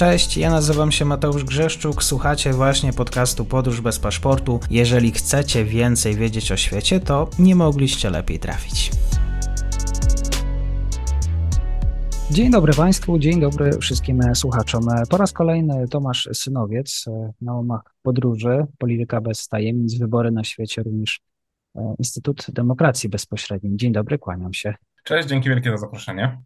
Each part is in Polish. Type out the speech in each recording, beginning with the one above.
Cześć, ja nazywam się Mateusz Grzeszczuk, słuchacie właśnie podcastu Podróż bez paszportu. Jeżeli chcecie więcej wiedzieć o świecie, to nie mogliście lepiej trafić. Dzień dobry Państwu, dzień dobry wszystkim słuchaczom. Po raz kolejny Tomasz Synowiec na łamach podróży, polityka bez tajemnic, wybory na świecie, również e, Instytut Demokracji Bezpośredniej. Dzień dobry, kłaniam się. Cześć, dzięki wielkie za zaproszenie.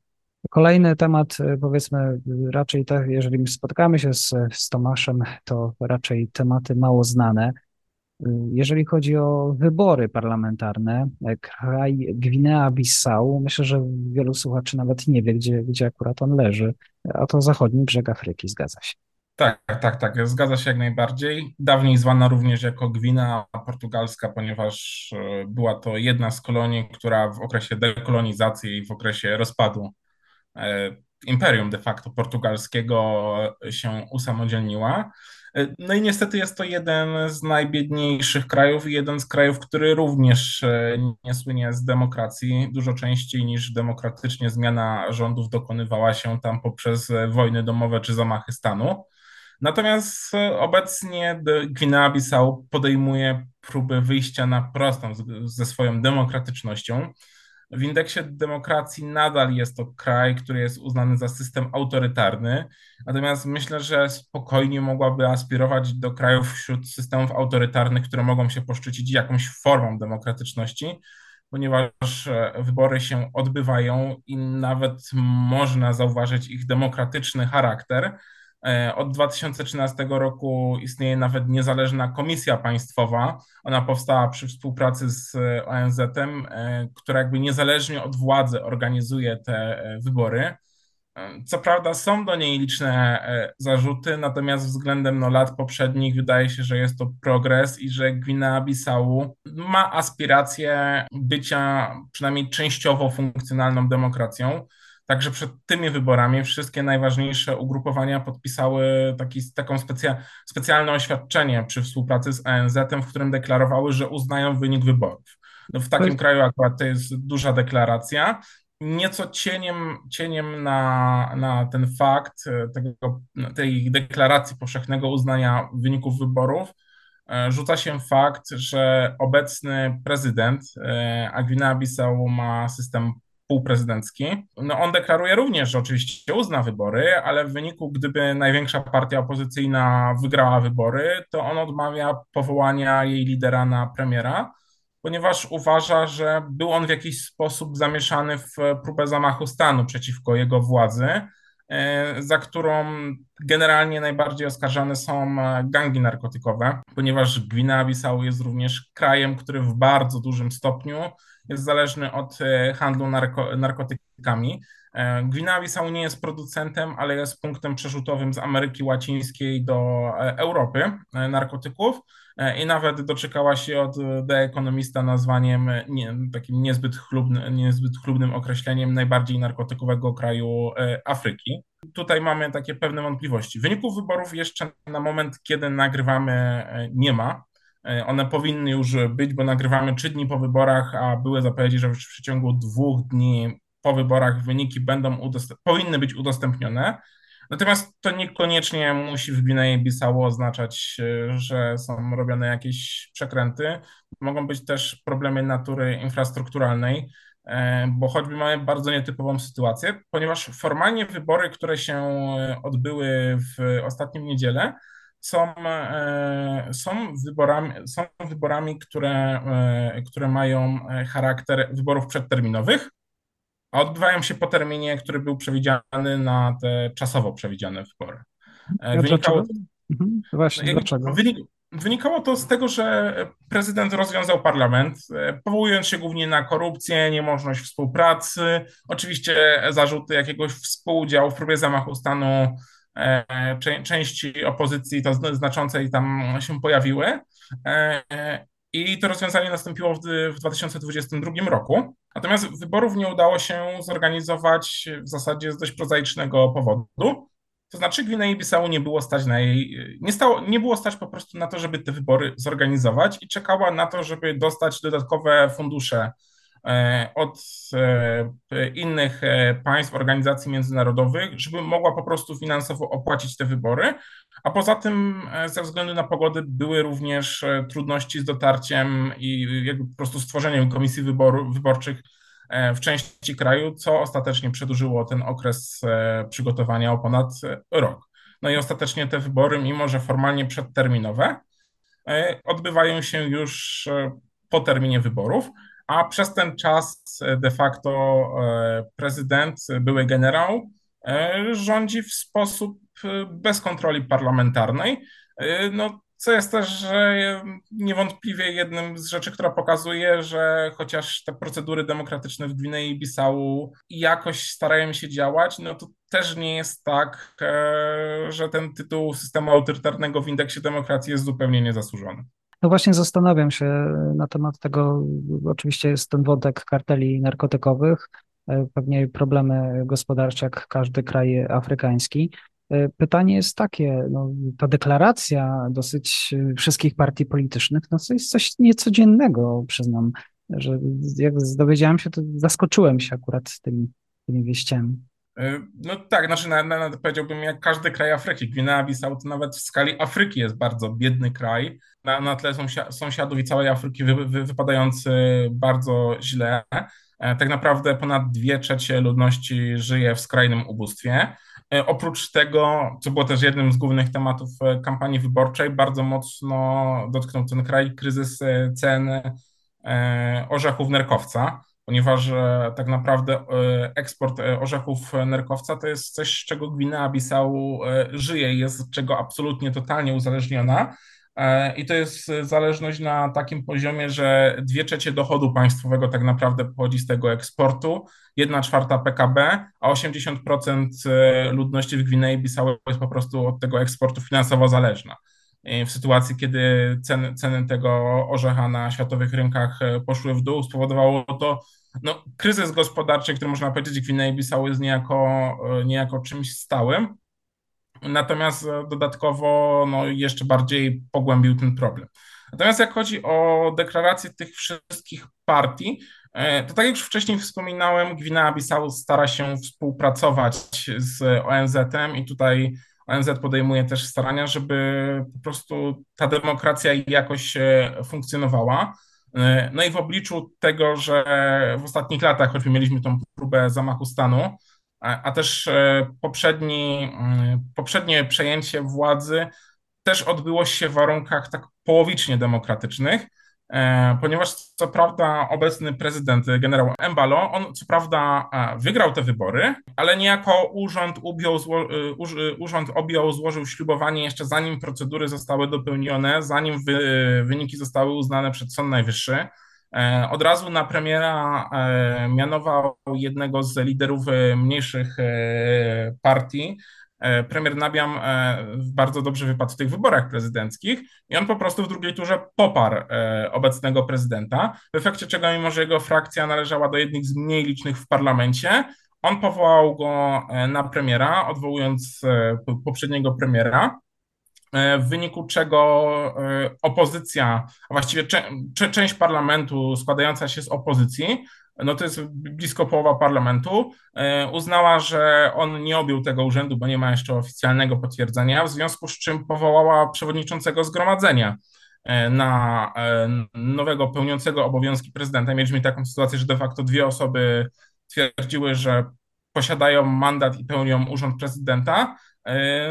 Kolejny temat, e, powiedzmy, raczej tak, jeżeli spotykamy się z, z Tomaszem, to raczej tematy mało znane. E, jeżeli chodzi o wybory parlamentarne, e, kraj Gwinea-Bissau, myślę, że wielu słuchaczy nawet nie wie, gdzie, gdzie akurat on leży, a to zachodni brzeg Afryki, zgadza się. Tak, tak, tak, zgadza się jak najbardziej. Dawniej zwana również jako Gwina Portugalska, ponieważ była to jedna z kolonii, która w okresie dekolonizacji i w okresie rozpadu imperium de facto portugalskiego się usamodzielniła. E, no i niestety jest to jeden z najbiedniejszych krajów i jeden z krajów, który również e, nie słynie z demokracji. Dużo częściej niż demokratycznie zmiana rządów dokonywała się tam poprzez wojny domowe czy zamachy stanu. Natomiast obecnie Gwinea-Bissau podejmuje próby wyjścia na prostą ze swoją demokratycznością. W indeksie demokracji nadal jest to kraj, który jest uznany za system autorytarny, natomiast myślę, że spokojnie mogłaby aspirować do krajów wśród systemów autorytarnych, które mogą się poszczycić jakąś formą demokratyczności, ponieważ e, wybory się odbywają i nawet można zauważyć ich demokratyczny charakter od 2013 roku istnieje nawet niezależna komisja państwowa. Ona powstała przy współpracy z ONZ-em, e, która jakby niezależnie od władzy organizuje te e, wybory. Co prawda są do niej liczne zarzuty, natomiast względem no, lat poprzednich wydaje się, że jest to progres i że Gwinea-Bissau ma aspiracje bycia przynajmniej częściowo funkcjonalną demokracją. Także przed tymi wyborami wszystkie najważniejsze ugrupowania podpisały taki, taką specja, specjalne oświadczenie przy współpracy z ONZ-em, w którym deklarowały, że uznają wynik wyborów. No w takim kraju akurat to jest duża deklaracja. Nieco cieniem, cieniem na, na ten fakt e, tego, tej deklaracji powszechnego uznania wyników wyborów e, rzuca się fakt, że obecny prezydent e, Agwina Bissau ma system półprezydencki. No on deklaruje również, że oczywiście uzna wybory, ale w wyniku, gdyby największa partia opozycyjna wygrała wybory, to on odmawia powołania jej lidera na premiera, ponieważ uważa, że był on w jakiś sposób zamieszany w próbę zamachu stanu przeciwko jego władzy, za którą generalnie najbardziej oskarżane są gangi narkotykowe, ponieważ Gwinea-Bissau jest również krajem, który w bardzo dużym stopniu jest zależny od e, handlu narko, narkotykami. E, Gwinea-Bissau nie jest producentem, ale jest punktem przerzutowym z Ameryki Łacińskiej do e, Europy narkotyków i nawet doczekała się od The Economista nazwaniem nie, takim niezbyt, chlubny, niezbyt chlubnym określeniem najbardziej narkotykowego kraju Afryki. Tutaj mamy takie pewne wątpliwości. Wyników wyborów jeszcze na moment, kiedy nagrywamy, nie ma. E, one powinny już być, bo nagrywamy trzy dni po wyborach, a były zapowiedzi, że w przeciągu dwóch dni po wyborach wyniki będą powinny być udostępnione. Natomiast to niekoniecznie musi w Gwinei-Bissau oznaczać, e, że są robione jakieś przekręty. Mogą być też problemy natury infrastrukturalnej, e, bo choćby mamy bardzo nietypową sytuację, ponieważ formalnie wybory, które się odbyły w ostatnim niedzielę, są, e, są, wyborami, są wyborami, które, e, które mają e, charakter wyborów przedterminowych, a odbywają się po terminie, który był przewidziany na te czasowo przewidziane wybory. Wynikało, mhm. Właśnie, dlaczego? Wynikało to z tego, że prezydent rozwiązał parlament, powołując się głównie na korupcję, niemożność współpracy, oczywiście zarzuty jakiegoś współudziału w próbie zamachu stanu E, części opozycji to znaczącej tam się pojawiły. E, I to rozwiązanie nastąpiło w, w 2022 roku. Natomiast wyborów nie udało się zorganizować w zasadzie z dość prozaicznego powodu. To znaczy Gwinei Bissau nie było stać na jej, nie, stało, nie było stać po prostu na to, żeby te wybory zorganizować i czekała na to, żeby dostać dodatkowe fundusze od innych państw, organizacji międzynarodowych, żeby mogła po prostu finansowo opłacić te wybory. A poza tym, ze względu na pogodę, były również trudności z dotarciem i jakby po prostu stworzeniem komisji wyborczych w części kraju, co ostatecznie przedłużyło ten okres przygotowania o ponad rok. No i ostatecznie te wybory, mimo że formalnie przedterminowe, e, odbywają się już e, po terminie wyborów, a przez ten czas e, de facto prezydent, były generał, rządzi w sposób bez kontroli parlamentarnej. No, co jest też niewątpliwie jednym z rzeczy, która pokazuje, że chociaż te procedury demokratyczne w Gwinei Bissau jakoś starają się działać, no to też nie jest tak, e, że ten tytuł systemu autorytarnego w indeksie demokracji jest zupełnie niezasłużony. No właśnie zastanawiam się na temat tego, oczywiście jest ten wątek karteli narkotykowych, e, pewnie problemy gospodarcze jak każdy kraj afrykański. E, pytanie jest takie, no, ta deklaracja dosyć wszystkich partii politycznych, no to jest coś niecodziennego, przyznam, że jak dowiedziałem się, to zaskoczyłem się akurat tymi, tymi wieściami. E, no tak, znaczy na, na, powiedziałbym jak każdy kraj Afryki. Gwinea-Bissau to nawet w skali Afryki jest bardzo biedny kraj. Na, na tle sąsiadów i całej Afryki wy, wy, wypadający bardzo źle. E, tak naprawdę ponad dwie trzecie ludności żyje w skrajnym ubóstwie. E, oprócz tego, co było też jednym z głównych tematów kampanii wyborczej, bardzo mocno dotknął ten kraj kryzys cen orzechów nerkowca ponieważ e, tak naprawdę e, eksport e, orzechów nerkowca to jest coś, z czego Gwinea-Bissau żyje, jest z czego absolutnie totalnie uzależniona. I to jest zależność na takim poziomie, że dwie trzecie dochodu państwowego tak naprawdę pochodzi z tego eksportu, jedna czwarta PKB, a 80% ludności w Gwinei-Bissau jest po prostu od tego eksportu finansowo zależna. W sytuacji, kiedy ceny, ceny tego orzecha na światowych rynkach poszły w dół, spowodowało to no, kryzys gospodarczy, który można powiedzieć Gwinei-Bissau jest niejako, e, niejako czymś stałym, natomiast e, dodatkowo no, jeszcze bardziej pogłębił ten problem. Natomiast jak chodzi o deklarację tych wszystkich partii, e, to tak jak już wcześniej wspominałem, Gwinea-Bissau stara się współpracować z ONZ-em i tutaj ONZ podejmuje też starania, żeby po prostu ta demokracja jakoś funkcjonowała. No i w obliczu tego, że w ostatnich latach, choćby mieliśmy tą próbę zamachu stanu, a, też e, poprzedni, mm, poprzednie przejęcie władzy też odbyło się w warunkach tak połowicznie demokratycznych, E, ponieważ co prawda obecny prezydent, generał Embalo, on co prawda e, wygrał te wybory, ale niejako urząd, ubjął, e, urząd objął, złożył ślubowanie jeszcze zanim procedury zostały dopełnione, zanim wy, wyniki zostały uznane przez Sąd Najwyższy. Od razu na premiera mianował jednego z liderów mniejszych partii, E, premier Nabiam e, bardzo dobrze wypadł w tych wyborach prezydenckich i on po prostu w drugiej turze poparł e, obecnego prezydenta, w efekcie czego, mimo że jego frakcja należała do jednych z mniej licznych w parlamencie, on powołał go na premiera, odwołując poprzedniego premiera, w wyniku czego opozycja, a właściwie część parlamentu składająca się z opozycji, no to jest blisko połowa parlamentu, e, uznała, że on nie objął tego urzędu, bo nie ma jeszcze oficjalnego potwierdzenia, w związku z czym powołała przewodniczącego zgromadzenia e, na e, nowego pełniącego obowiązki prezydenta. Mieliśmy taką sytuację, że de facto dwie osoby twierdziły, że posiadają mandat i pełnią urząd prezydenta.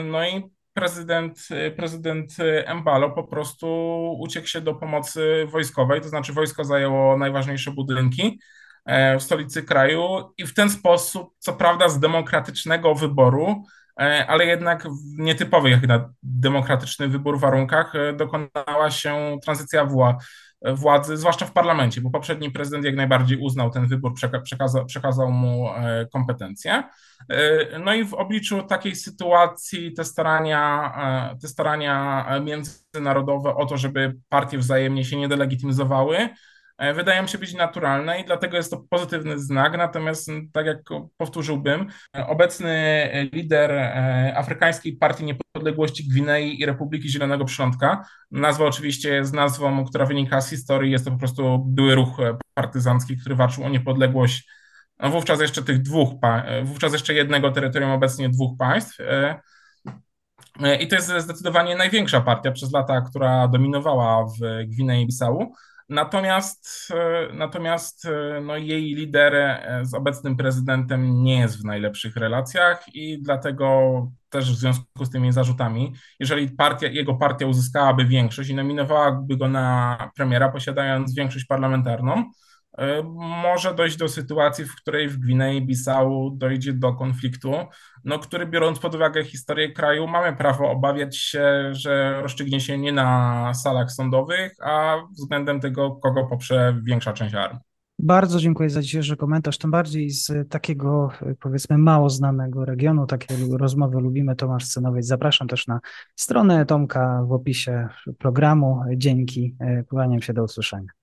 No i prezydent, prezydent Embalo po prostu uciekł się do pomocy wojskowej, to znaczy wojsko zajęło najważniejsze budynki, E, w stolicy kraju i w ten sposób, co prawda z demokratycznego wyboru, e, ale jednak w nietypowych jak na demokratyczny wybór warunkach e, dokonała się tranzycja władzy, zwłaszcza w parlamencie, bo poprzedni prezydent jak najbardziej uznał ten wybór, przekazał, przekazał mu kompetencje. No i w obliczu takiej sytuacji te starania, te starania międzynarodowe o to, żeby partie wzajemnie się nie delegitymizowały, E, wydają się być naturalne i dlatego jest to pozytywny znak. Natomiast, tak jak powtórzyłbym, obecny lider e, Afrykańskiej Partii Niepodległości Gwinei i Republiki Zielonego Przylądka, nazwa oczywiście jest nazwą, która wynika z historii, jest to po prostu były ruch partyzancki, który walczył o niepodległość no wówczas jeszcze tych dwóch, wówczas jeszcze jednego terytorium, obecnie dwóch państw. E, I to jest zdecydowanie największa partia przez lata, która dominowała w Gwinei-Bissau. Natomiast, e, natomiast e, no, jej lider e, z obecnym prezydentem nie jest w najlepszych relacjach i dlatego też w związku z tymi zarzutami, jeżeli partia, jego partia uzyskałaby większość i nominowałaby go na premiera, posiadając większość parlamentarną, może dojść do sytuacji, w której w Gwinei-Bissau dojdzie do konfliktu, no, który biorąc pod uwagę historię kraju, mamy prawo obawiać się, że rozstrzygnie się nie na salach sądowych, a względem tego, kogo poprze większa część armii. Bardzo dziękuję za dzisiejszy komentarz, tym bardziej z takiego powiedzmy mało znanego regionu. Takie rozmowy lubimy. Tomasz Scenowiec. Zapraszam też na stronę Tomka w opisie programu. Dzięki. E, kłaniam się do usłyszenia.